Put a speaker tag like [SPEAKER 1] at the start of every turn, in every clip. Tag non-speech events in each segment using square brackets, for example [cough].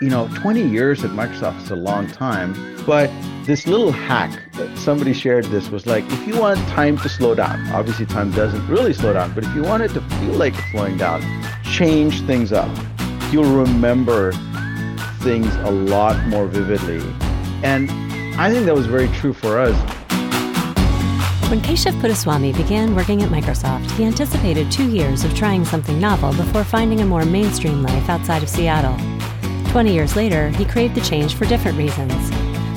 [SPEAKER 1] you know, 20 years at Microsoft is a long time, but this little hack that somebody shared this was like, if you want time to slow down, obviously time doesn't really slow down, but if you want it to feel like it's slowing down, change things up. You'll remember things a lot more vividly. And I think that was very true for us.
[SPEAKER 2] When Keshav Puttaswamy began working at Microsoft, he anticipated two years of trying something novel before finding a more mainstream life outside of Seattle. Twenty years later, he craved the change for different reasons.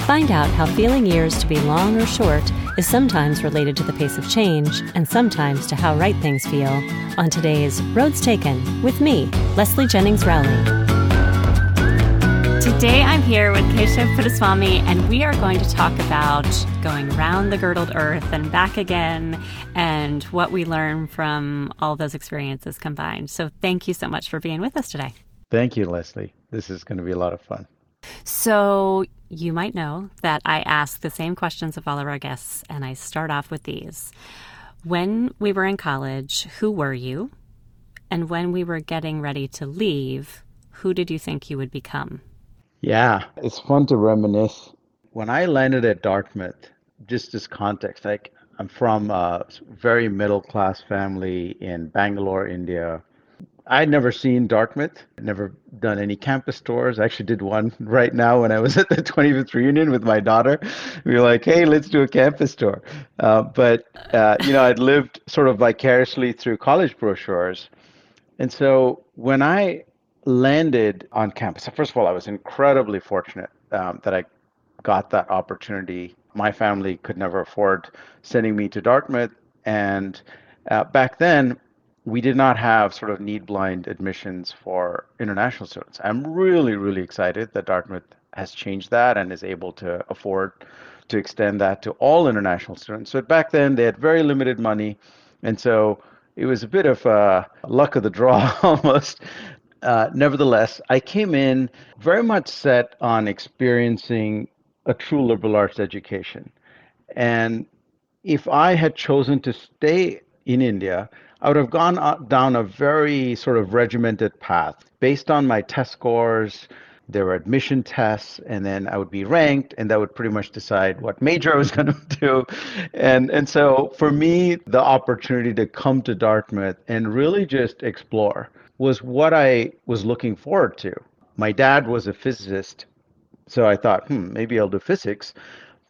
[SPEAKER 2] Find out how feeling years to be long or short is sometimes related to the pace of change and sometimes to how right things feel on today's Roads Taken with me, Leslie Jennings Rowley.
[SPEAKER 3] Today I'm here with Keshav Puttaswamy, and we are going to talk about going around the girdled earth and back again and what we learn from all those experiences combined. So thank you so much for being with us today.
[SPEAKER 1] Thank you, Leslie. This is going to be a lot of fun.
[SPEAKER 3] So you might know that I ask the same questions of all of our guests, and I start off with these. When we were in college, who were you? And when we were getting ready to leave, who did you think you would become?
[SPEAKER 1] Yeah, it's fun to reminisce. When I landed at Dartmouth, just as context, like I'm from a very middle class family in Bangalore, India. I'd never seen Dartmouth, never done any campus tours. I actually did one right now when I was [laughs] at the 25th reunion with my daughter. We were like, hey, let's do a campus tour. Uh, but, uh, you know, I'd lived sort of vicariously through college brochures. And so when I landed on campus. First of all, I was incredibly fortunate um, that I got that opportunity. My family could never afford sending me to Dartmouth, and uh, back then we did not have sort of need blind admissions for international students. I'm really, really excited that Dartmouth has changed that and is able to afford to extend that to all international students. So back then they had very limited money, and so it was a bit of uh, luck of the draw [laughs] almost uh, nevertheless, I came in very much set on experiencing a true liberal arts education. And if I had chosen to stay in India, I would have gone down a very sort of regimented path based on my test scores. There were admission tests, and then I would be ranked, and that would pretty much decide what major I was [laughs] going to do. And and so for me, the opportunity to come to Dartmouth and really just explore was what I was looking forward to. My dad was a physicist, so I thought, hmm, maybe I'll do physics.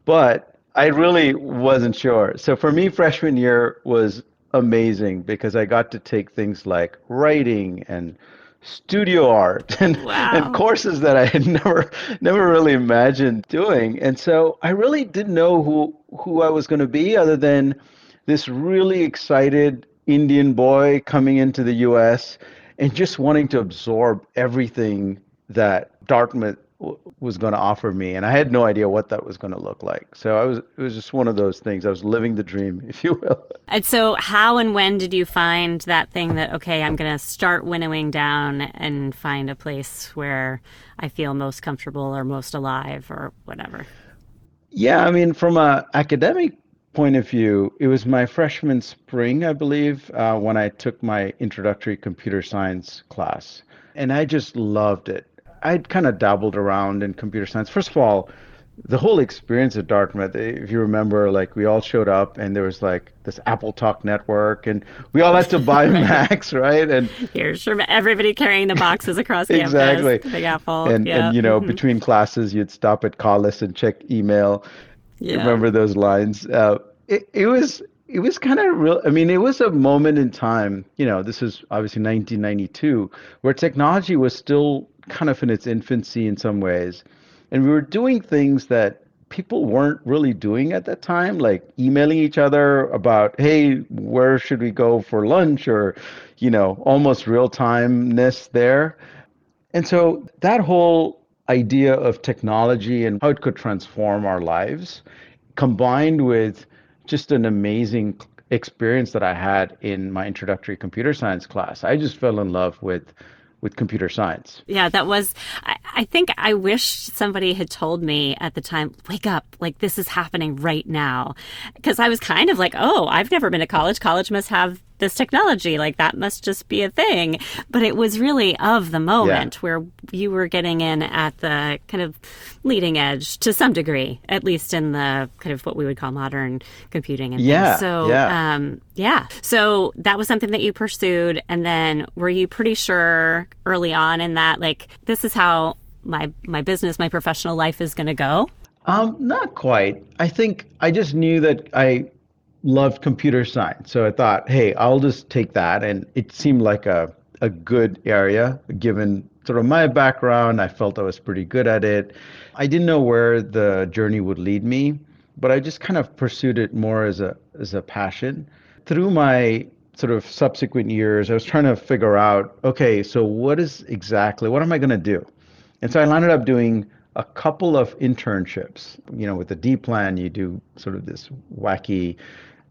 [SPEAKER 1] But I really wasn't sure. So for me, freshman year was amazing because I got to take things like writing and studio art [laughs] and, wow. and courses that I had [laughs] never never really imagined doing. And so I really didn't know who who I was going to be other than this really excited Indian boy coming into the US and just wanting to absorb everything that Dartmouth w- was going to offer me and I had no idea what that was going to look like. So I was it was just one of those things. I was living the dream, [laughs] if you will.
[SPEAKER 3] And so how and when did you find that thing that okay, I'm going to start winnowing down and find a place where I feel most comfortable or most alive or whatever?
[SPEAKER 1] Yeah, I mean from a academic point of view, it was my freshman spring, I believe, uh, when I took my introductory computer science class. And I just loved it. I'd kind of dabbled around in computer science. First of all, the whole experience at Dartmouth, if you remember, like we all showed up and there was like this AppleTalk network and we all had to [laughs] buy Macs, right? And
[SPEAKER 3] here's from everybody carrying the boxes across campus.
[SPEAKER 1] exactly.
[SPEAKER 3] Big Apple.
[SPEAKER 1] And,
[SPEAKER 3] yeah.
[SPEAKER 1] and you know, mm-hmm. between classes, you'd stop at Collis and check email. Yeah. Remember those lines? Uh, it, it was it was kind of real. I mean, it was a moment in time. You know, this is obviously 1992, where technology was still kind of in its infancy in some ways, and we were doing things that people weren't really doing at that time, like emailing each other about, hey, where should we go for lunch, or you know, almost real timeness there. And so that whole idea of technology and how it could transform our lives, combined with just an amazing experience that I had in my introductory computer science class. I just fell in love with with computer science.
[SPEAKER 3] Yeah, that was, I, I, think I wish somebody had told me at the time, wake up, like this is happening right now. Because I was kind of like, oh, I've never been to college. College must have this technology. Like that must just be a thing. But it was really of the moment yeah. where you were getting in at the kind of leading edge to some degree, at least in the kind of what we would call modern computing. And
[SPEAKER 1] yeah.
[SPEAKER 3] Things. So,
[SPEAKER 1] yeah.
[SPEAKER 3] Um, yeah. So that was something that you pursued. And then were you pretty sure early on in that, like, this is how my, my business, my professional life is going to go?
[SPEAKER 1] Um, not quite. I think I just knew that I loved computer science. So I thought, hey, I'll just take that. And it seemed like a, a good area given sort of my background. I felt I was pretty good at it. I didn't know where the journey would lead me, but I just kind of pursued it more as a as a passion. Through my sort of subsequent years, I was trying to figure out, okay, so what is exactly what am I going to do? And so I landed up doing a couple of internships. You know, with the D plan, you do sort of this wacky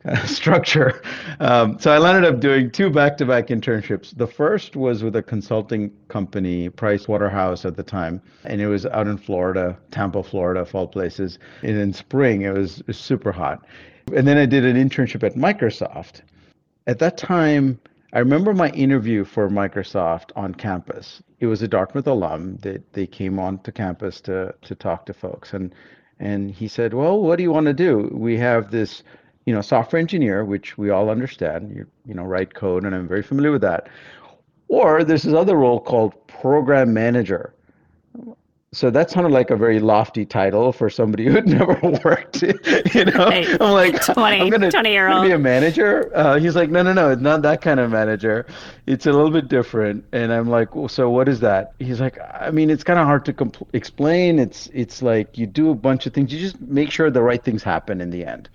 [SPEAKER 1] [laughs] structure. Um, so I landed up doing two back-to-back internships. The first was with a consulting company, Price Waterhouse at the time, and it was out in Florida, Tampa, Florida, of all places. And in spring, it was, super hot. And then I did an internship at Microsoft. At that time, I remember my interview for Microsoft on campus. It was a Dartmouth alum that they came on to campus to to talk to folks, and and he said, "Well, what do you want to do? We have this, you know, software engineer, which we all understand. You you know, write code, and I'm very familiar with that. Or there's this other role called program manager." So that sounded like a very lofty title for somebody [laughs] who'd never [laughs] worked. You know,
[SPEAKER 3] hey,
[SPEAKER 1] I'm like, [laughs]
[SPEAKER 3] 20,
[SPEAKER 1] I'm gonna,
[SPEAKER 3] 20 year old.
[SPEAKER 1] be a manager. Uh, he's like, no, no, no, it's not that kind of manager. It's a little bit different. And I'm like, well, so what is that? He's like, I mean, it's kind of hard to compl- explain. It's it's like you do a bunch of things. You just make sure the right things happen in the end.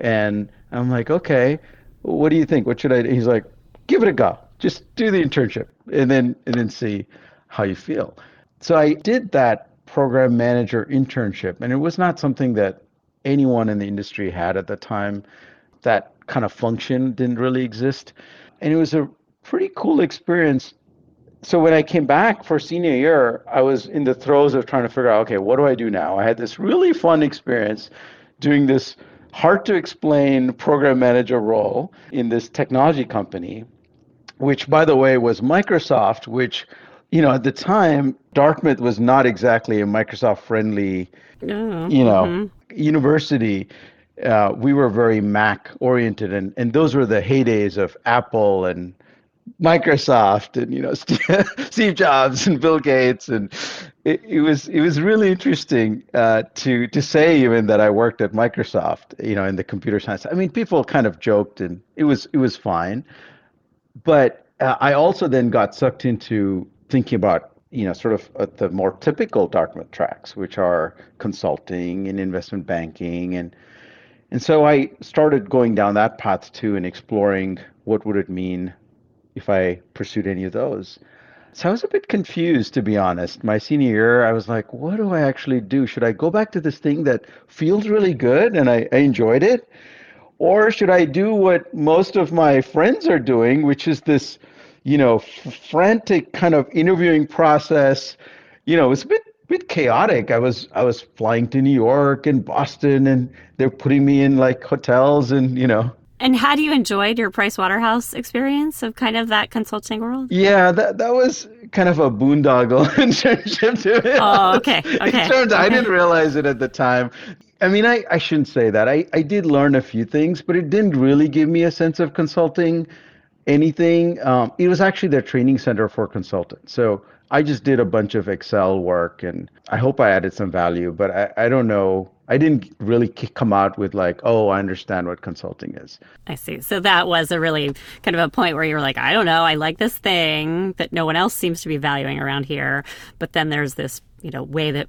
[SPEAKER 1] And I'm like, okay, what do you think? What should I? do? He's like, give it a go. Just do the internship, and then and then see how you feel. So I did that program manager internship, and it was not something that anyone in the industry had at the time. That kind of function didn't really exist. And it was a pretty cool experience. So when I came back for senior year, I was in the throes of trying to figure out, okay, what do I do now? I had this really fun experience doing this hard to explain program manager role in this technology company, which by the way was Microsoft, which you know, at the time, Dartmouth was not exactly a Microsoft friendly,
[SPEAKER 3] oh,
[SPEAKER 1] you know,
[SPEAKER 3] mm-hmm.
[SPEAKER 1] university. Uh, we were very Mac oriented, and, and those were the heydays of Apple and Microsoft, and you know, [laughs] Steve Jobs and Bill Gates, and it, was it was really interesting uh, to to say even that I worked at Microsoft, you know, in the computer science. I mean, people kind of joked, and it was it was fine, but uh, I also then got sucked into thinking about you know sort of uh, the more typical Dartmouth tracks, which are consulting and investment banking, and and so I started going down that path too and exploring what would it mean if I pursued any of those. So I was a bit confused, to be honest. My senior year, I was like, what do I actually do? Should I go back to this thing that feels really good and I, I enjoyed it? Or should I do what most of my friends are doing, which is this you know, frantic kind of interviewing process. You know, it's a bit bit chaotic. I was I was flying to New York and Boston, and they're putting me in like hotels, and you know.
[SPEAKER 3] And had you enjoyed your Price Waterhouse experience of kind of that consulting world?
[SPEAKER 1] Yeah, that that was kind of a boondoggle [laughs] internship to
[SPEAKER 3] it. Oh, okay. [laughs] Okay. Okay.
[SPEAKER 1] I didn't realize it at the time. I mean, I, I shouldn't say that. I, I did learn a few things, but it didn't really give me a sense of consulting anything. Um, it was actually their training center for consultants. So I just did a bunch of Excel work and I hope I added some value, but I, I don't know. I didn't really come out with like, oh, I understand what consulting is.
[SPEAKER 3] I see. So that was a really kind of a point where you were like, I don't know, I like this thing that no one else seems to be valuing around here. But then there's this, you know, way that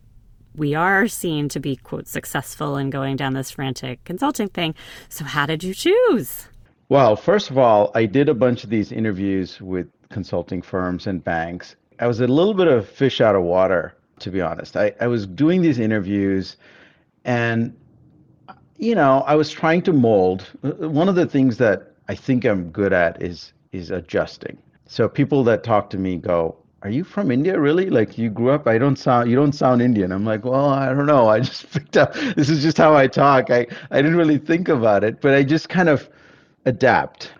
[SPEAKER 3] we are seen to be, quote, successful in going down this frantic consulting thing. So how did you choose?
[SPEAKER 1] Well, first of all, I did a bunch of these interviews with consulting firms and banks. I was a little bit of fish out of water, to be honest. I, I was doing these interviews and, you know, I was trying to mold. One of the things that I think I'm good at is is adjusting. So people that talk to me go, "Are you from India, really? Like you grew up? I don't sound you don't sound Indian." I'm like, "Well, I don't know. I just [laughs] picked up. This is just how I talk. I I didn't really think about it, but I just kind of adapt.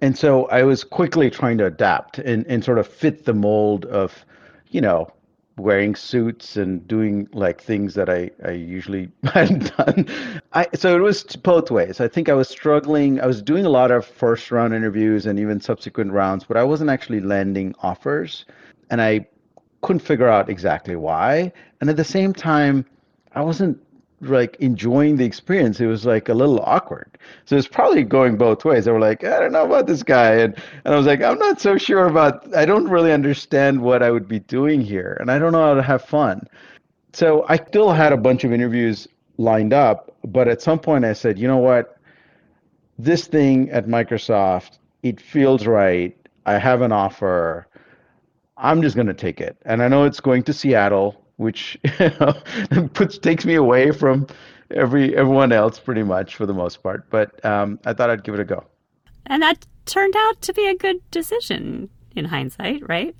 [SPEAKER 1] And so I was quickly trying to adapt and, and sort of fit the mold of, you know, wearing suits and doing like things that I, I usually [laughs] hadn't done. I, so it was both ways. I think I was struggling. I was doing a lot of first round interviews and even subsequent rounds, but I wasn't actually landing offers. And I couldn't figure out exactly why. And at the same time, I wasn't like enjoying the experience. It was like a little awkward. So it's probably going both ways. They were like, I don't know about this guy. And, and I was like, I'm not so sure about, I don't really understand what I would be doing here. And I don't know how to have fun. So I still had a bunch of interviews lined up. But at some point I said, you know what? This thing at Microsoft, it feels right. I have an offer. I'm just going to take it. And I know it's going to Seattle which you [laughs] know, puts takes me away from every everyone else pretty much for the most part. But um, I thought I'd give it a go.
[SPEAKER 3] And that turned out to be a good decision in hindsight, right?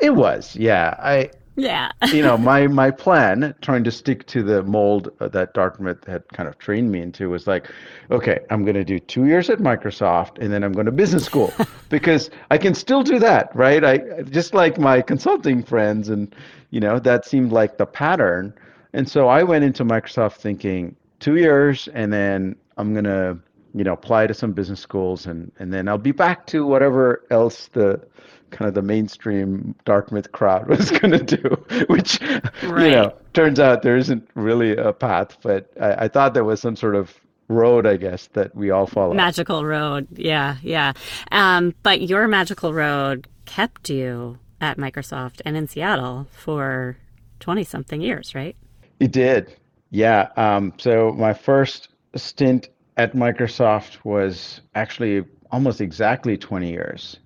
[SPEAKER 1] It was, yeah. I
[SPEAKER 3] yeah. [laughs]
[SPEAKER 1] you know, my my plan, trying to stick to the mold uh, that Dartmouth had kind of trained me into, was like, okay, I'm going to do two years at Microsoft, and then I'm going to business school [laughs] because I can still do that, right? I just like my consulting friends, and you know, that seemed like the pattern. And so I went into Microsoft thinking two years, and then I'm going to you know apply to some business schools and and then I'll be back to whatever else the kind of the mainstream Dartmouth crowd [laughs] was going to do, which right. you know turns out there isn't really a path. But I, I thought there was some sort of road, I guess, that we all follow.
[SPEAKER 3] Magical road, yeah, yeah. Um, but your magical road kept you at Microsoft and in Seattle for twenty something years, right?
[SPEAKER 1] It did, yeah. Um, so my first stint at Microsoft was actually almost exactly 20 years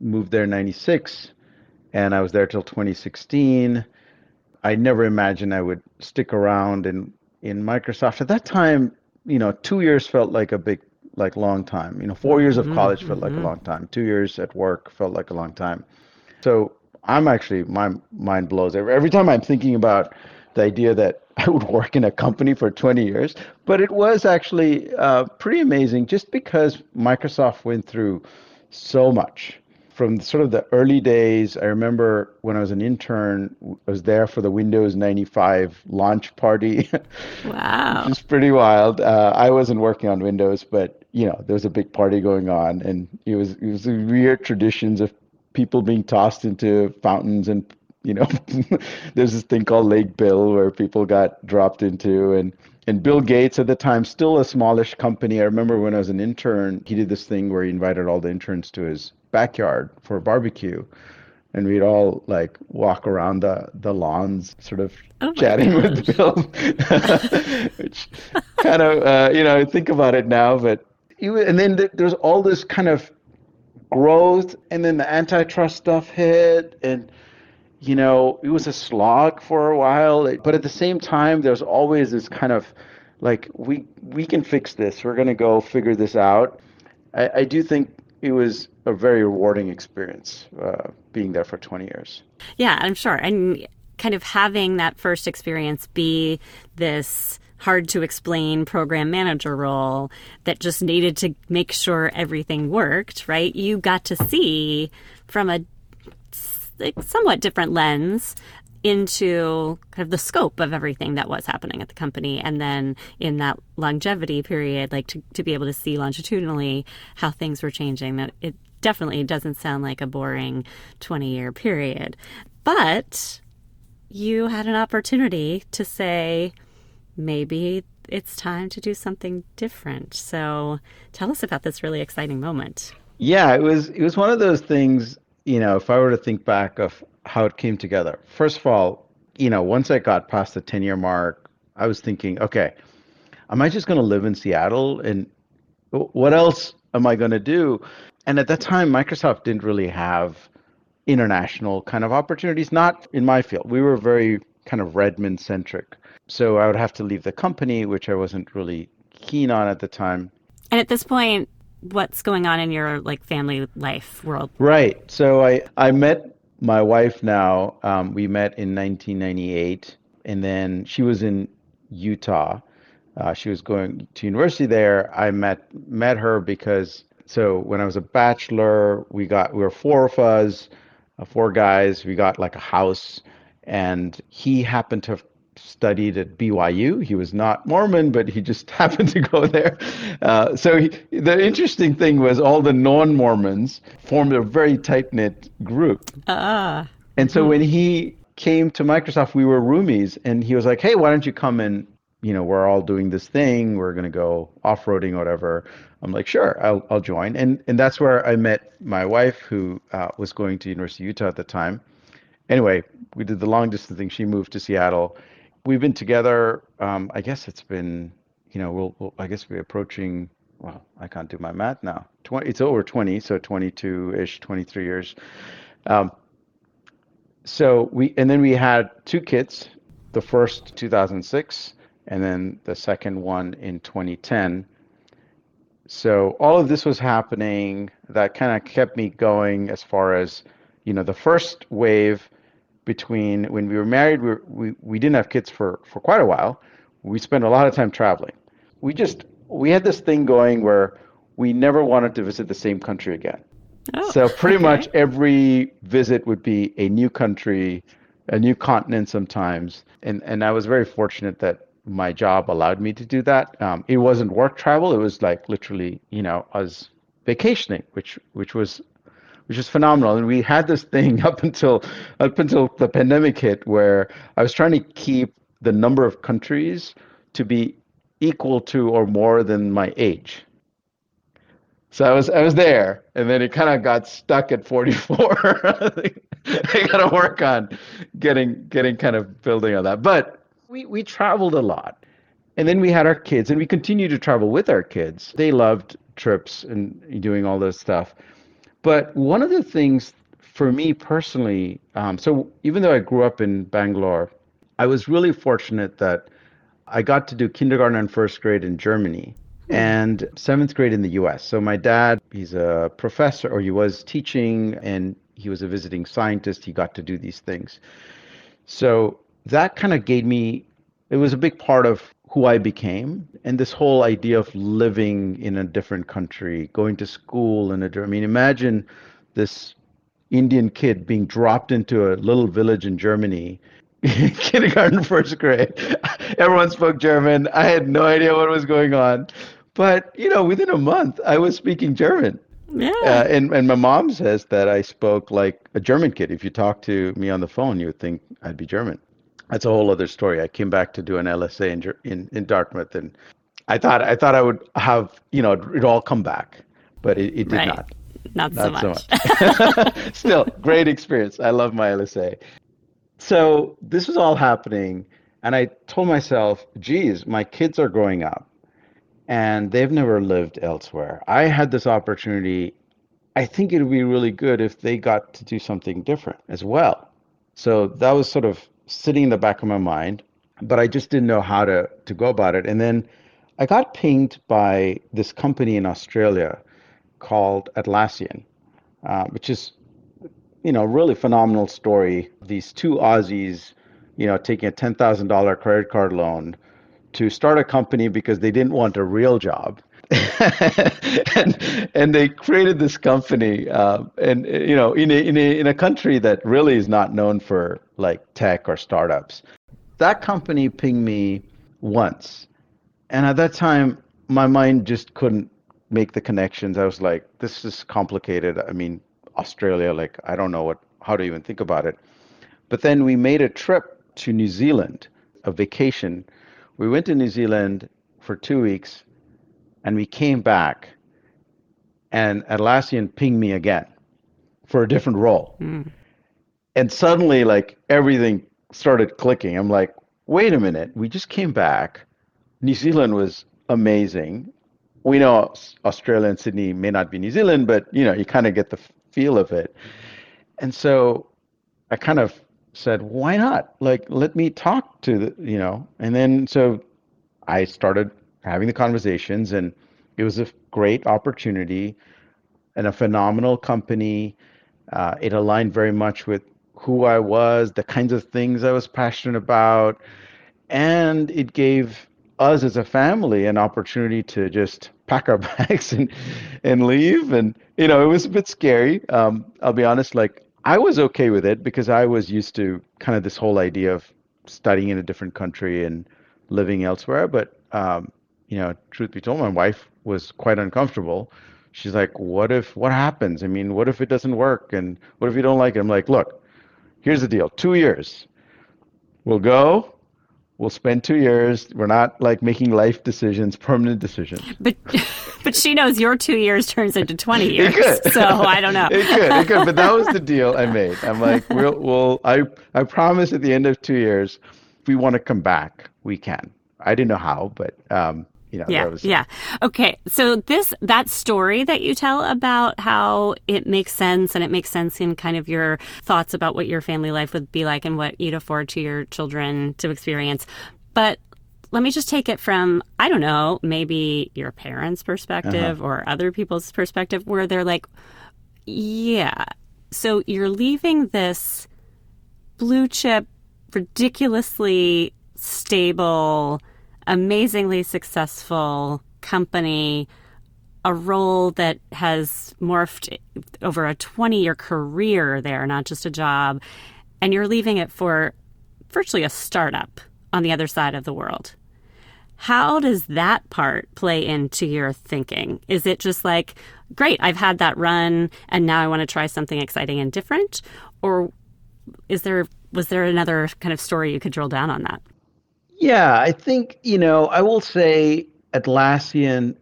[SPEAKER 1] moved there in 96 and I was there till 2016. I never imagined I would stick around in, in Microsoft. At that time, you know, two years felt like a big, like long time. You know, four years of mm-hmm, college felt mm-hmm. like a mm-hmm. long time. Two years at work felt like a long time. So I'm actually, my mind blows. Every time I'm thinking about the idea that [laughs] I would work in a company for 20 years, but it was actually uh, pretty amazing just because Microsoft went through so much from sort of the early days, I remember when I was an intern, I was there for the Windows 95 launch party. [laughs]
[SPEAKER 3] Wow.
[SPEAKER 1] Which is pretty wild. Uh, I wasn't working on Windows, but you know, there was a big party going on and it was it was weird traditions of people being tossed into fountains and you know, [laughs] there's this thing called Lake Bill where people got dropped into and and Bill Gates at the time, still a smallish company. I remember when I was an intern, he did this thing where he invited all the interns to his backyard for a barbecue and we'd all like walk around the, the lawns sort of oh chatting gosh. with bill [laughs] which kind of uh, you know think about it now but and then there's all this kind of growth and then the antitrust stuff hit and you know it was a slog for a while but at the same time there's always this kind of like we we can fix this we're going to go figure this out I, I do think it was a very rewarding experience uh, being there for 20 years.
[SPEAKER 3] Yeah, I'm sure. And kind of having that first experience be this hard to explain program manager role that just needed to make sure everything worked, right? You got to see from a somewhat different lens into kind of the scope of everything that was happening at the company. And then in that longevity period like to, to be able to see longitudinally how things were changing that it definitely doesn't sound like a boring 20 year period. But you had an opportunity to say maybe it's time to do something different. So tell us about this really exciting moment.
[SPEAKER 1] Yeah it was it was one of those things you know if i were to think back of how it came together. First of all, you know, once I got past the 10 year mark, I was thinking, okay, am I just going to live in Seattle? And what else am I going to do? And at that time, Microsoft didn't really have international kind of opportunities, not in my field. We were very kind of Redmond centric. So I would have to leave the company, which I wasn't really keen on at the time.
[SPEAKER 3] And at this point, what's going on in your like family life world?
[SPEAKER 1] Right. So I I met my wife now, um, we met in 1998, and then she was in Utah. Uh, she was going to university there. I met met her because So when I was a bachelor, we got we were four of us, uh, four guys. We got like a house, and he happened to have studied at BYU. He was not Mormon, but he just [laughs] happened to go there. Uh, so he, the interesting thing was all the non-Mormons formed a very tight-knit group.
[SPEAKER 3] Ah.
[SPEAKER 1] And so mm-hmm. when he came to Microsoft, we were roomies, and he was like, "Hey, why don't you come and you know we're all doing this thing. We're gonna go off-roading or whatever." I'm like, "Sure, I'll I'll join." And and that's where I met my wife, who uh, was going to University of Utah at the time. Anyway, we did the long distance thing. She moved to Seattle we've been together. Um, I guess it's been, you know, we'll, we'll, I guess we're approaching. Well, I can't do my math now. Twenty, it's over twenty, so twenty-two-ish, twenty-three years. Um, so we, and then we had two kids. The first 2006, and then the second one in 2010. So all of this was happening. That kind of kept me going as far as, you know, the first wave between when we were married, we, we, we didn't have kids for, for quite a while. We spent a lot of time traveling. We just, we had this thing going where we never wanted to visit the same country again. Oh, so pretty okay. much every visit would be a new country, a new continent sometimes. And, and I was very fortunate that my job allowed me to do that. Um, it wasn't work travel. It was like literally, you know, us vacationing, which, which was which is phenomenal. And we had this thing [laughs] up until up until the pandemic hit, where I was trying to keep the number of countries to be equal to or more than my age. So I was I was there, and then it kind of got stuck at 44. [laughs] I got to work on getting getting kind of building on that. But we we traveled a lot, and then we had our kids, and we continued to travel with our kids. They loved trips and doing all this stuff. But one of the things for me personally, um, so even though I grew up in Bangalore, I was really fortunate that I got to do kindergarten and first grade in Germany and seventh grade in the US. So my dad, he's a professor, or he was teaching, and he was a visiting scientist. He got to do these things. So that kind of gave me, it was a big part of who I became and this whole idea of living in a different country, going to school in a I mean imagine this Indian kid being dropped into a little village in Germany [laughs] kindergarten first grade. [laughs] Everyone spoke german. I had no idea what was going on. But you know within a month i was speaking german.
[SPEAKER 3] Yeah. Uh,
[SPEAKER 1] and, and my mom says that i spoke like a german kid. If you talk to me on the phone you would think i'd be german that's a whole other story. I came back to do an LSA in in, in Dartmouth, and I thought I thought I would have you know it all come back, but it, it did
[SPEAKER 3] right.
[SPEAKER 1] not.
[SPEAKER 3] Not, not so much.
[SPEAKER 1] So much. [laughs] Still, great experience. I love my LSA. So this was all happening, and I told myself, "Geez, my kids are growing up, and they've never lived elsewhere. I had this opportunity. I think it would be really good if they got to do something different as well." So that was sort of sitting in the back of my mind, but I just didn't know how to, to go about it. And then I got pinged by this company in Australia called Atlassian, uh, which is, you know, really phenomenal story. These two Aussies, you know, taking a $10,000 credit card loan to start a company because they didn't want a real job. [laughs] and and they created this company, uh, and you know, in a, in a in a country that really is not known for like tech or startups. That company pinged me once, and at that time, my mind just couldn't make the connections. I was like, this is complicated. I mean, Australia, like I don't know what how to even think about it. But then we made a trip to New Zealand, a vacation. We went to New Zealand for two weeks and we came back, and Atlassian pinged me again for a different role. Mm. And suddenly, like, everything started clicking. I'm like, wait a minute, we just came back. New Zealand was amazing. We know Australia and Sydney may not be New Zealand, but you know, you kind of get the feel of it. And so I kind of said, why not? Like, let me talk to the, you know, and then so I started having the conversations, and it was a great opportunity and a phenomenal company. Uh, it aligned very much with who I was, the kinds of things I was passionate about, and it gave us as a family an opportunity to just pack our [laughs] bags and and leave. And you know, it was a bit scary. Um, I'll be honest. Like I was okay with it because I was used to kind of this whole idea of studying in a different country and living elsewhere. But um, you know, truth be told, my wife was quite uncomfortable. She's like, "What if? What happens? I mean, what if it doesn't work? And what if you don't like it?" I'm like, "Look, here's the deal. Two years. We'll go we'll spend two years. We're not like making life decisions, permanent decisions.
[SPEAKER 3] But [laughs] but she knows your two years turns into twenty years. So I don't know. [laughs]
[SPEAKER 1] it could, it could. But that was the deal I made. I'm like, we'll, we'll I I promise at the end of two years, if we want to come back, we can. I didn't know how, but um, you know,
[SPEAKER 3] yeah, yeah. Okay, so this that story that you tell about how it makes sense and it makes sense in kind of your thoughts about what your family life would be like and what you'd afford to your children to experience. But let me just take it from I don't know, maybe your parents' perspective uh-huh. or other people's perspective, where they're like, yeah, so you're leaving this blue chip, ridiculously stable amazingly successful company, a role that has morphed over a 20 year career there, not just a job, and you're leaving it for virtually a startup on the other side of the world. How does that part play into your thinking? Is it just like, great, I've had that run and now I want to try something exciting and different? Or is there was there another kind of story you could drill down on that?
[SPEAKER 1] Yeah, I think, you know, I will say Atlassian,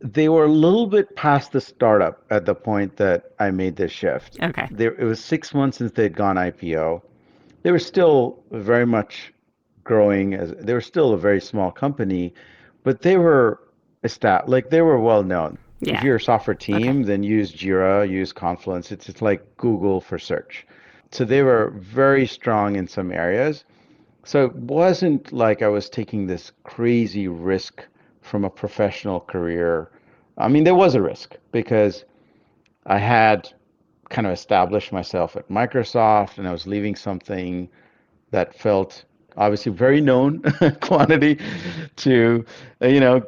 [SPEAKER 1] they were a little bit past the startup at the point that I made this shift.
[SPEAKER 3] Okay.
[SPEAKER 1] There, it was six months since they'd gone IPO. They were still very much growing as they were still a very small company, but they were a established, like they were well known. Yeah. If you're a software team, okay. then use Jira, use Confluence. It's it's like Google for search. So they were very strong in some areas. So it wasn't like I was taking this crazy risk from a professional career. I mean, there was a risk because I had kind of established myself at Microsoft and I was leaving something that felt obviously very known [laughs] quantity to, you know,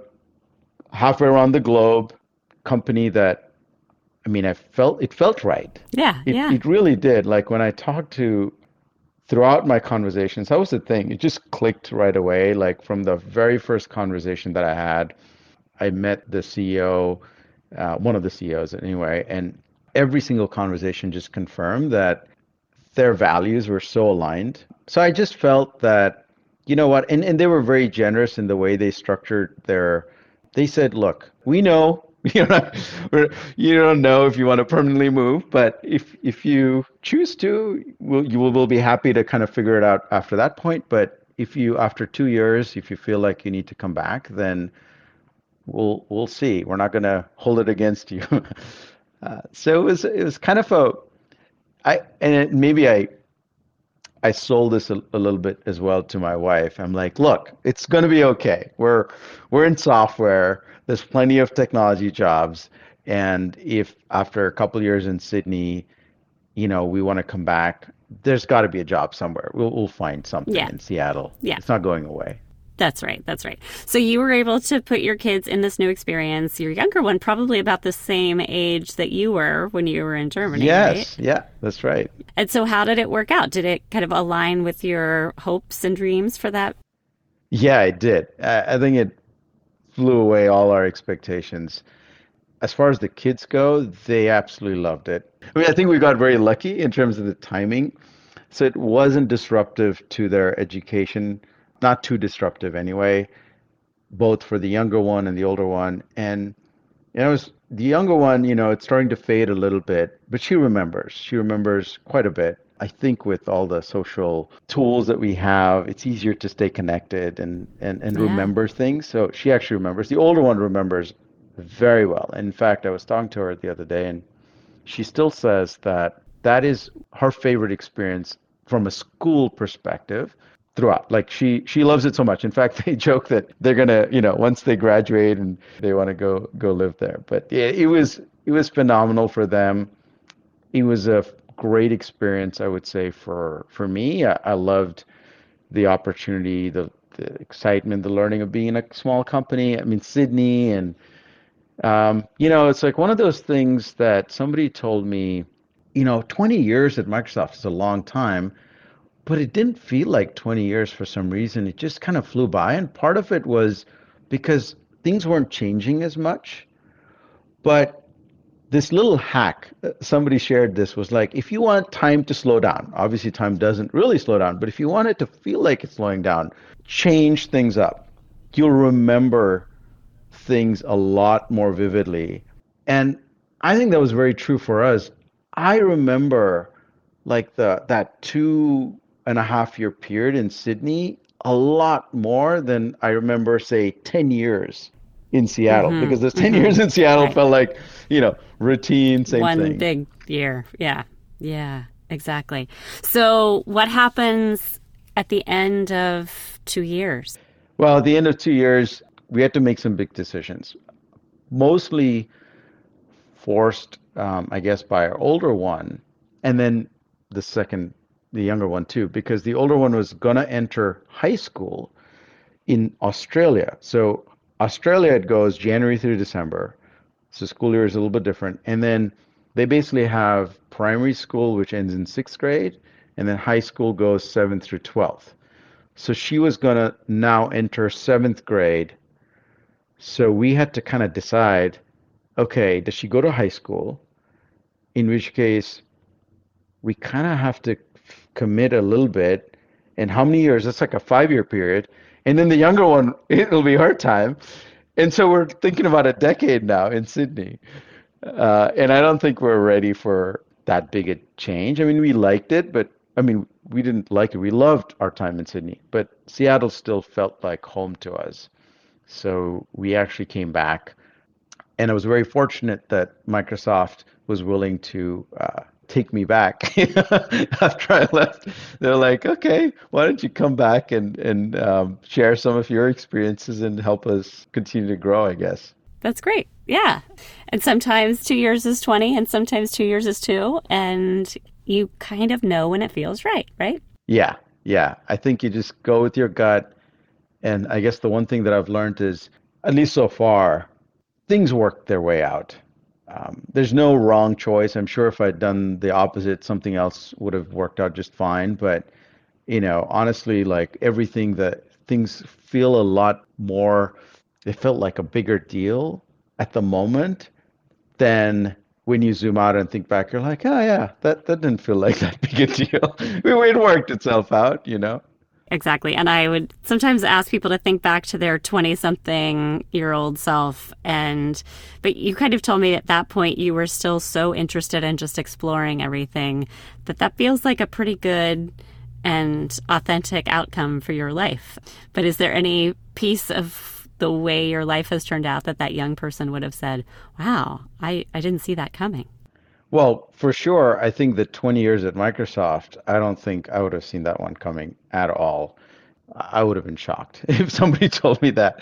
[SPEAKER 1] halfway around the globe, company that I mean, I felt it felt right.
[SPEAKER 3] Yeah,
[SPEAKER 1] it,
[SPEAKER 3] yeah.
[SPEAKER 1] It really did. Like when I talked to throughout my conversations, that was the thing. It just clicked right away. Like from the very first conversation that I had, I met the CEO, uh, one of the CEOs anyway, and every single conversation just confirmed that their values were so aligned. So I just felt that, you know what, and, and they were very generous in the way they structured their, they said, look, we know [laughs] you know, you don't know if you want to permanently move, but if if you choose to, we'll, you will, will be happy to kind of figure it out after that point. But if you, after two years, if you feel like you need to come back, then we'll we'll see. We're not going to hold it against you. [laughs] uh, so it was it was kind of a, I and it, maybe I I sold this a, a, little bit as well to my wife. I'm like, look, it's going to be okay. We're we're in software. There's plenty of technology jobs, and if after a couple years in Sydney, you know, we want to come back, there's got to be a job somewhere. We'll we'll find something yeah. in Seattle.
[SPEAKER 3] Yeah,
[SPEAKER 1] it's not going away.
[SPEAKER 3] That's right. That's right. So you were able to put your kids in this new experience. Your younger one, probably about the same age that you were when you were in Germany.
[SPEAKER 1] Yes.
[SPEAKER 3] Right?
[SPEAKER 1] Yeah, that's right.
[SPEAKER 3] And so, how did it work out? Did it kind of align with your hopes and dreams for that?
[SPEAKER 1] Yeah, it did. I think it flew away all our expectations. As far as the kids go, they absolutely loved it. I mean, I think we got very lucky in terms of the timing. So it wasn't disruptive to their education not too disruptive anyway, both for the younger one and the older one. And you know, was, the younger one, you know, it's starting to fade a little bit, but she remembers. She remembers quite a bit. I think with all the social tools that we have, it's easier to stay connected and, and, and yeah. remember things. So she actually remembers. The older one remembers very well. In fact, I was talking to her the other day, and she still says that that is her favorite experience from a school perspective throughout. Like she she loves it so much. In fact, [laughs] they joke that they're gonna you know once they graduate and they want to go go live there. But yeah, it was it was phenomenal for them. It was a great experience, I would say for for me. I, I loved the opportunity, the the excitement, the learning of being a small company. I mean, Sydney, and um, you know, it's like one of those things that somebody told me. You know, 20 years at Microsoft is a long time, but it didn't feel like 20 years for some reason. It just kind of flew by, and part of it was because things weren't changing as much. But this little hack uh, somebody shared this was like if you want time to slow down obviously time doesn't really slow down but if you want it to feel like it's slowing down change things up. You'll remember things a lot more vividly. And i think that was very true for us. I remember like the that two and a half year period in sydney a lot more than i remember say 10 years in Seattle. Mm-hmm. because those 10 mm-hmm. years in Seattle felt like, you know, routine, same
[SPEAKER 3] One
[SPEAKER 1] thing.
[SPEAKER 3] big year. Yeah. Yeah, exactly. So, what happens at the end of two years?
[SPEAKER 1] Well, at the end of two years, we had to make some big decisions. Mostly forced, um, I guess, by our older one, and then the second, the younger one too, because the older one was going to enter high school in Australia. So Australia, it goes January through December. So school year is a little bit different. And then they basically have primary school, which ends in sixth grade, and then high school goes seventh through 12th. So she was going to now enter seventh grade. So we had to kind of decide okay, does she go to high school? In which case, we kind of have to commit a little bit. And how many years? That's like a five year period. And then the younger one, [laughs] it'll be her time. And so we're thinking about a decade now in Sydney. Uh, and I don't think we're ready for that big a change. I mean, we liked it, but I mean, we didn't like it. We loved our time in Sydney, but Seattle still felt like home to us. So we actually came back. And I was very fortunate that Microsoft was willing to uh, take me back [laughs] after I left. They're like, okay, why don't you come back and and um, share some of your experiences and help us continue to grow? I guess
[SPEAKER 3] that's great. Yeah, and sometimes two years is twenty, and sometimes two years is two, and you kind of know when it feels right, right?
[SPEAKER 1] Yeah, yeah. I think you just go with your gut, and I guess the one thing that I've learned is, at least so far, things work their way out um, there's no wrong choice. I'm sure if I'd done the opposite, something else would have worked out just fine. But you know, honestly, like everything that things feel a lot more. It felt like a bigger deal at the moment than when you zoom out and think back. You're like, oh yeah, that that didn't feel like that big a [laughs] deal. it worked itself out, you know.
[SPEAKER 3] Exactly. And I would sometimes ask people to think back to their 20 something year old self. And, but you kind of told me at that point you were still so interested in just exploring everything that that feels like a pretty good and authentic outcome for your life. But is there any piece of the way your life has turned out that that young person would have said, wow, I, I didn't see that coming?
[SPEAKER 1] Well, for sure, I think that 20 years at Microsoft, I don't think I would have seen that one coming at all. I would have been shocked [laughs] if somebody [laughs] told me that.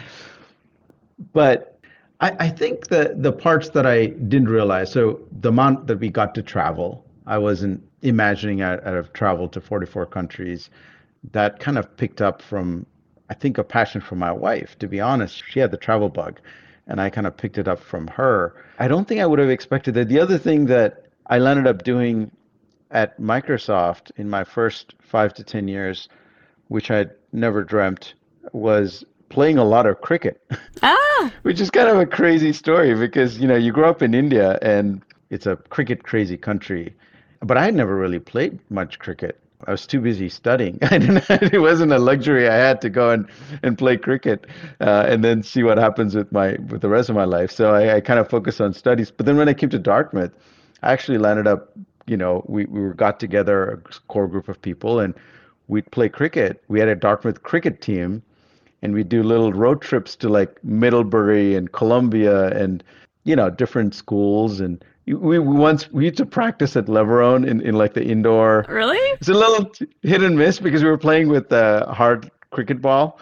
[SPEAKER 1] But I, I think the the parts that I didn't realize. So the amount that we got to travel, I wasn't imagining I'd, I'd have traveled to 44 countries. That kind of picked up from, I think, a passion for my wife. To be honest, she had the travel bug and I kind of picked it up from her. I don't think I would have expected that. The other thing that I ended up doing at Microsoft in my first five to 10 years, which I'd never dreamt, was playing a lot of cricket. [laughs] Ah! which is kind of a crazy story because, you know, you grow up in India and it's a cricket crazy country. But I had never really played much cricket. I was too busy studying. [laughs] It wasn't a luxury I had to go and, and play cricket uh, and then see what happens with my with the rest of my life. So I, I kind of focused on studies. But then when I came to Dartmouth, I actually landed up, you know, we, we got together a core group of people and we'd play cricket. We had a Dartmouth cricket team and we'd do little road trips to like Middlebury and Columbia and, you know, different schools and we, we once we used to practice at Leverone in, in like the indoor.
[SPEAKER 3] Really?
[SPEAKER 1] It's a little hit and miss because we were playing with a hard cricket ball,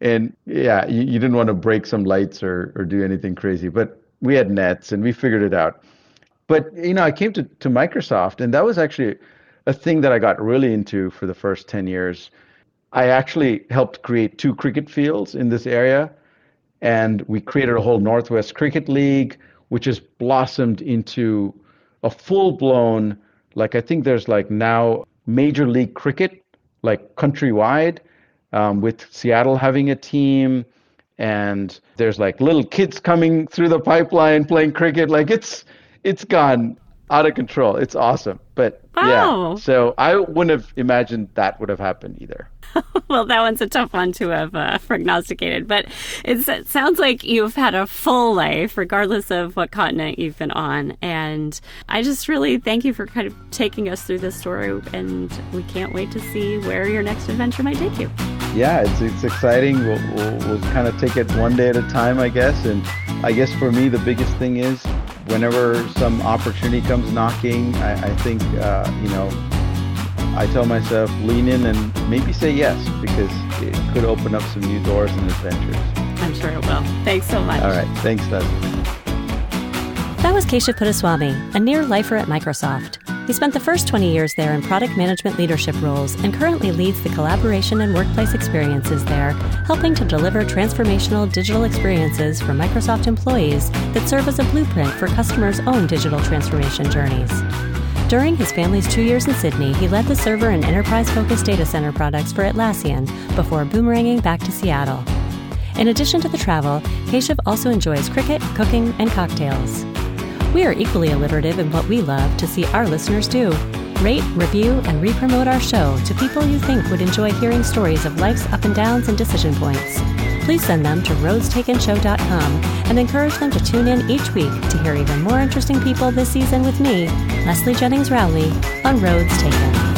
[SPEAKER 1] and yeah, you, you didn't want to break some lights or or do anything crazy. But we had nets and we figured it out. But you know, I came to to Microsoft, and that was actually a thing that I got really into for the first ten years. I actually helped create two cricket fields in this area, and we created a whole Northwest Cricket League, which has blossomed into a full blown, like I think there's like now Major League Cricket, like countrywide, um, with Seattle having a team, and there's like little kids coming through the pipeline playing cricket. Like it's it's gone out of control. It's awesome. But wow. yeah, so I wouldn't have imagined that would have happened either. [laughs]
[SPEAKER 4] well, that one's a tough one to have uh, prognosticated, but it sounds like you've had a full life, regardless of what continent you've been on. And I just really thank you for kind of taking us through this story, and we can't wait to see where your next adventure might take you.
[SPEAKER 1] Yeah, it's, it's exciting. We'll, we'll, we'll kind of take it one day at a time, I guess. And I guess for me, the biggest thing is whenever some opportunity comes knocking, I, I think, uh, you know, I tell myself lean in and maybe say yes because it could open up some new doors and adventures.
[SPEAKER 4] I'm sure it will. Thanks so much.
[SPEAKER 1] All right. Thanks, Leslie.
[SPEAKER 3] That was Keshav Puttaswamy, a near lifer at Microsoft. He spent the first 20 years there in product management leadership roles and currently leads the collaboration and workplace experiences there, helping to deliver transformational digital experiences for Microsoft employees that serve as a blueprint for customers' own digital transformation journeys. During his family's two years in Sydney, he led the server and enterprise focused data center products for Atlassian before boomeranging back to Seattle. In addition to the travel, Keshav also enjoys cricket, cooking, and cocktails. We are equally alliterative in what we love to see our listeners do. Rate, review, and re-promote our show to people you think would enjoy hearing stories of life's up and downs and decision points please send them to roadstakenshow.com and encourage them to tune in each week to hear even more interesting people this season with me, Leslie Jennings Rowley, on Roads Taken.